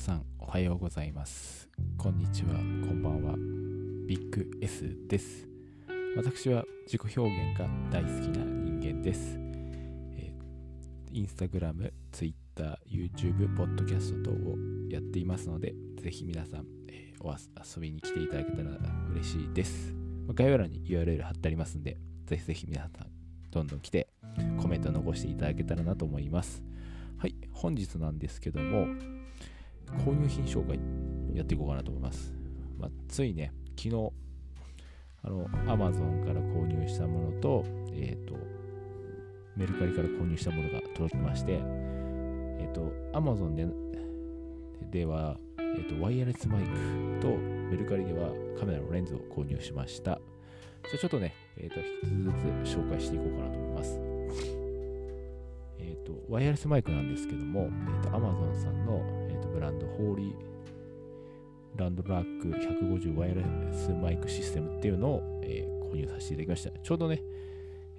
さんおはようございます。こんにちはこんばんは。ビッグ S です。私は自己表現が大好きな人間です、インスタグラム、ツイッター、YouTube、ポッドキャスト等をやっていますのでぜひ皆さん、えー、お遊びに来ていただけたら嬉しいです。概要欄に URL 貼ってありますんでぜひぜひ皆さんどんどん来てコメント残していただけたらなと思います。はい本日なんですけども購入品紹介やっていこうかなと思います。まあ、ついね、昨日、あの、Amazon から購入したものと、えっ、ー、と、メルカリから購入したものが届きまして、えっ、ー、と、Amazon ででは、えっ、ー、と、ワイヤレスマイクとメルカリではカメラのレンズを購入しました。じゃちょっとね、えっ、と、一つずつ紹介していこうかなと思います。えっ、と、ワイヤレスマイクなんですけども、えっ、と、Amazon さんの、ブランド、ホーリーランドラック150ワイヤレスマイクシステムっていうのを、えー、購入させていただきました。ちょうどね、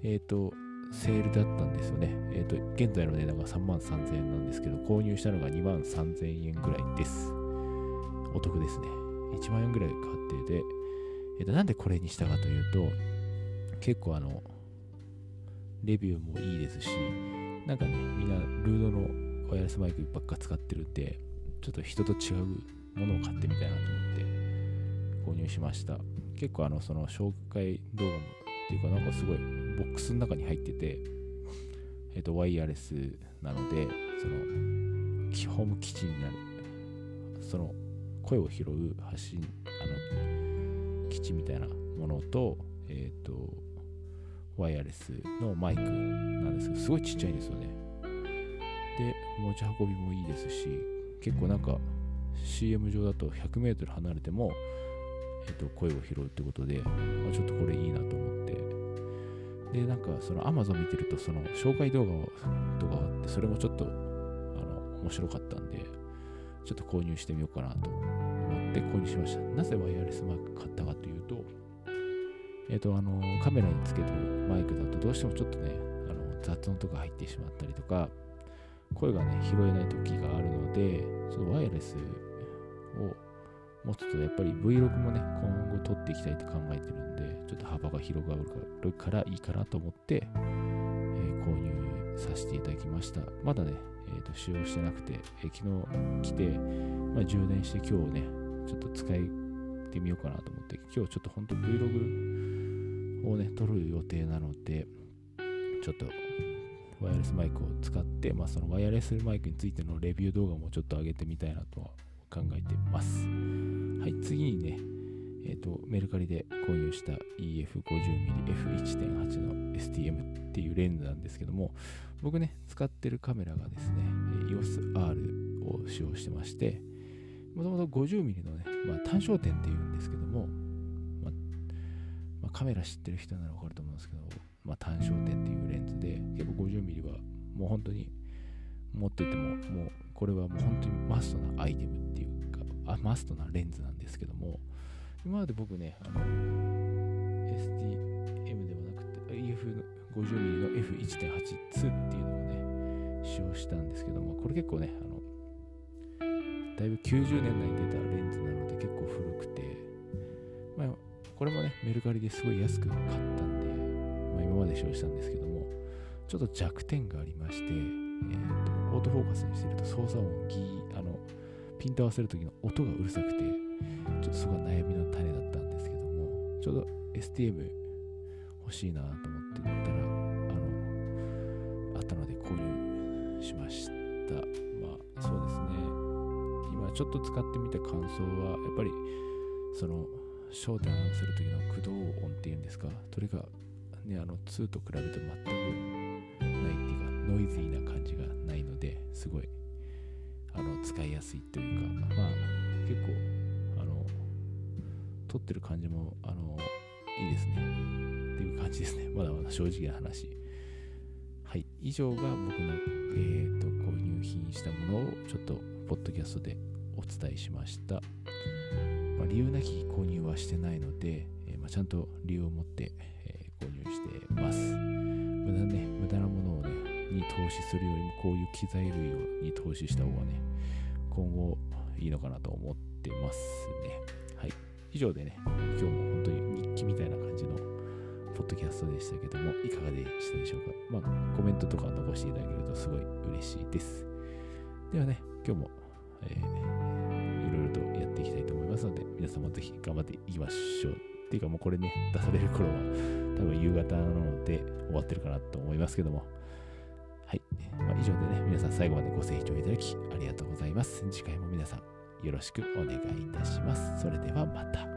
えっ、ー、と、セールだったんですよね。えっ、ー、と、現在の値段が3万3000円なんですけど、購入したのが2万3000円ぐらいです。お得ですね。1万円ぐらい買ってて、えっ、と、なんでこれにしたかというと、結構あの、レビューもいいですし、なんかね、みんなルードのワイヤレスマイクばっか使ってるんで、ちょっと人と違うものを買ってみたいなと思って購入しました。結構あのその紹介動画もっていうかなんかすごいボックスの中に入っててえっ、とワイヤレスなのでその基本基地になるその声を拾う発信あの基地みたいなものとえっ、とワイヤレスのマイクなんですけどすごいちっちゃいんですよね。で持ち運びもいいですし結構なんか CM 上だと 100m 離れても、えー、と声を拾うってことで、まあ、ちょっとこれいいなと思って。でなんかその Amazon 見てるとその紹介動画とかあってそれもちょっとあの面白かったんでちょっと購入してみようかなと思って購入しました。なぜワイヤレスマイク買ったかというとえっ、ー、とあのカメラにつけてるマイクだとどうしてもちょっとねあの雑音とか入ってしまったりとか声がね、拾えない時があるので、ちょっとワイヤレスを持つと、やっぱり Vlog もね、今後撮っていきたいって考えてるんで、ちょっと幅が広がるからいいかなと思って、えー、購入させていただきました。まだね、えー、と使用してなくて、えー、昨日来て、まあ、充電して今日ね、ちょっと使いてみようかなと思って、今日ちょっと本当 Vlog をね、撮る予定なので、ちょっとワイヤレスマイクを使って、まあ、そのワイヤレスマイクについてのレビュー動画もちょっと上げてみたいなとは考えてます。はい、次にね、えっ、ー、と、メルカリで購入した EF50mmF1.8 の STM っていうレンズなんですけども、僕ね、使ってるカメラがですね、EOS-R を使用してまして、もともと 50mm のね、まあ、単焦点っていうんですけども、カメラ知ってる人ならわかると思うんですけど、まあ、単焦点っていうレンズで結構 50mm はもう本当に持っててももうこれはもう本当にマストなアイテムっていうかあマストなレンズなんですけども今まで僕ねあの STM ではなくて EF50mm の F1.82 っていうのをね使用したんですけどもこれ結構ねあのだいぶ90年代に出たレンズなので結構古くてまあこれもねメルカリですごい安く買ったんでまあ、今まで使用したんですけども、ちょっと弱点がありまして、えーと、オートフォーカスにしてると操作音、ギー、あの、ピント合わせる時の音がうるさくて、ちょっとそこが悩みの種だったんですけども、ちょうど STM 欲しいなと思ってったら、あの、あったので購入しました。まあ、そうですね。今ちょっと使ってみた感想は、やっぱり、その、焦点を合わせる時の駆動音っていうんですか、それがね、あの2と比べて全くないっていうか、ノイズーな感じがないので、すごい、あの、使いやすいというか、まあ、結構、あの、撮ってる感じも、あの、いいですね。っていう感じですね。まだまだ正直な話。はい。以上が僕の、えーと、購入品したものをちょっと、ポッドキャストでお伝えしました。まあ、理由なき購入はしてないので、えー、まあ、ちゃんと理由を持ってえ、購入してます。無駄ね、無駄なものをね、に投資するよりもこういう機材類に投資した方がね、今後いいのかなと思ってますね。はい。以上でね、今日も本当に日記みたいな感じのポッドキャストでしたけども、いかがでしたでしょうか？まあ、コメントとか残していただけるとすごい嬉しいです。ではね、今日も、えー、ますので、皆さんもぜひ頑張っていきましょう。っていうかもうこれね、出される頃は多分夕方なので終わってるかなと思いますけども、はい。まあ、以上でね、皆さん最後までご清聴いただきありがとうございます。次回も皆さんよろしくお願いいたします。それではまた。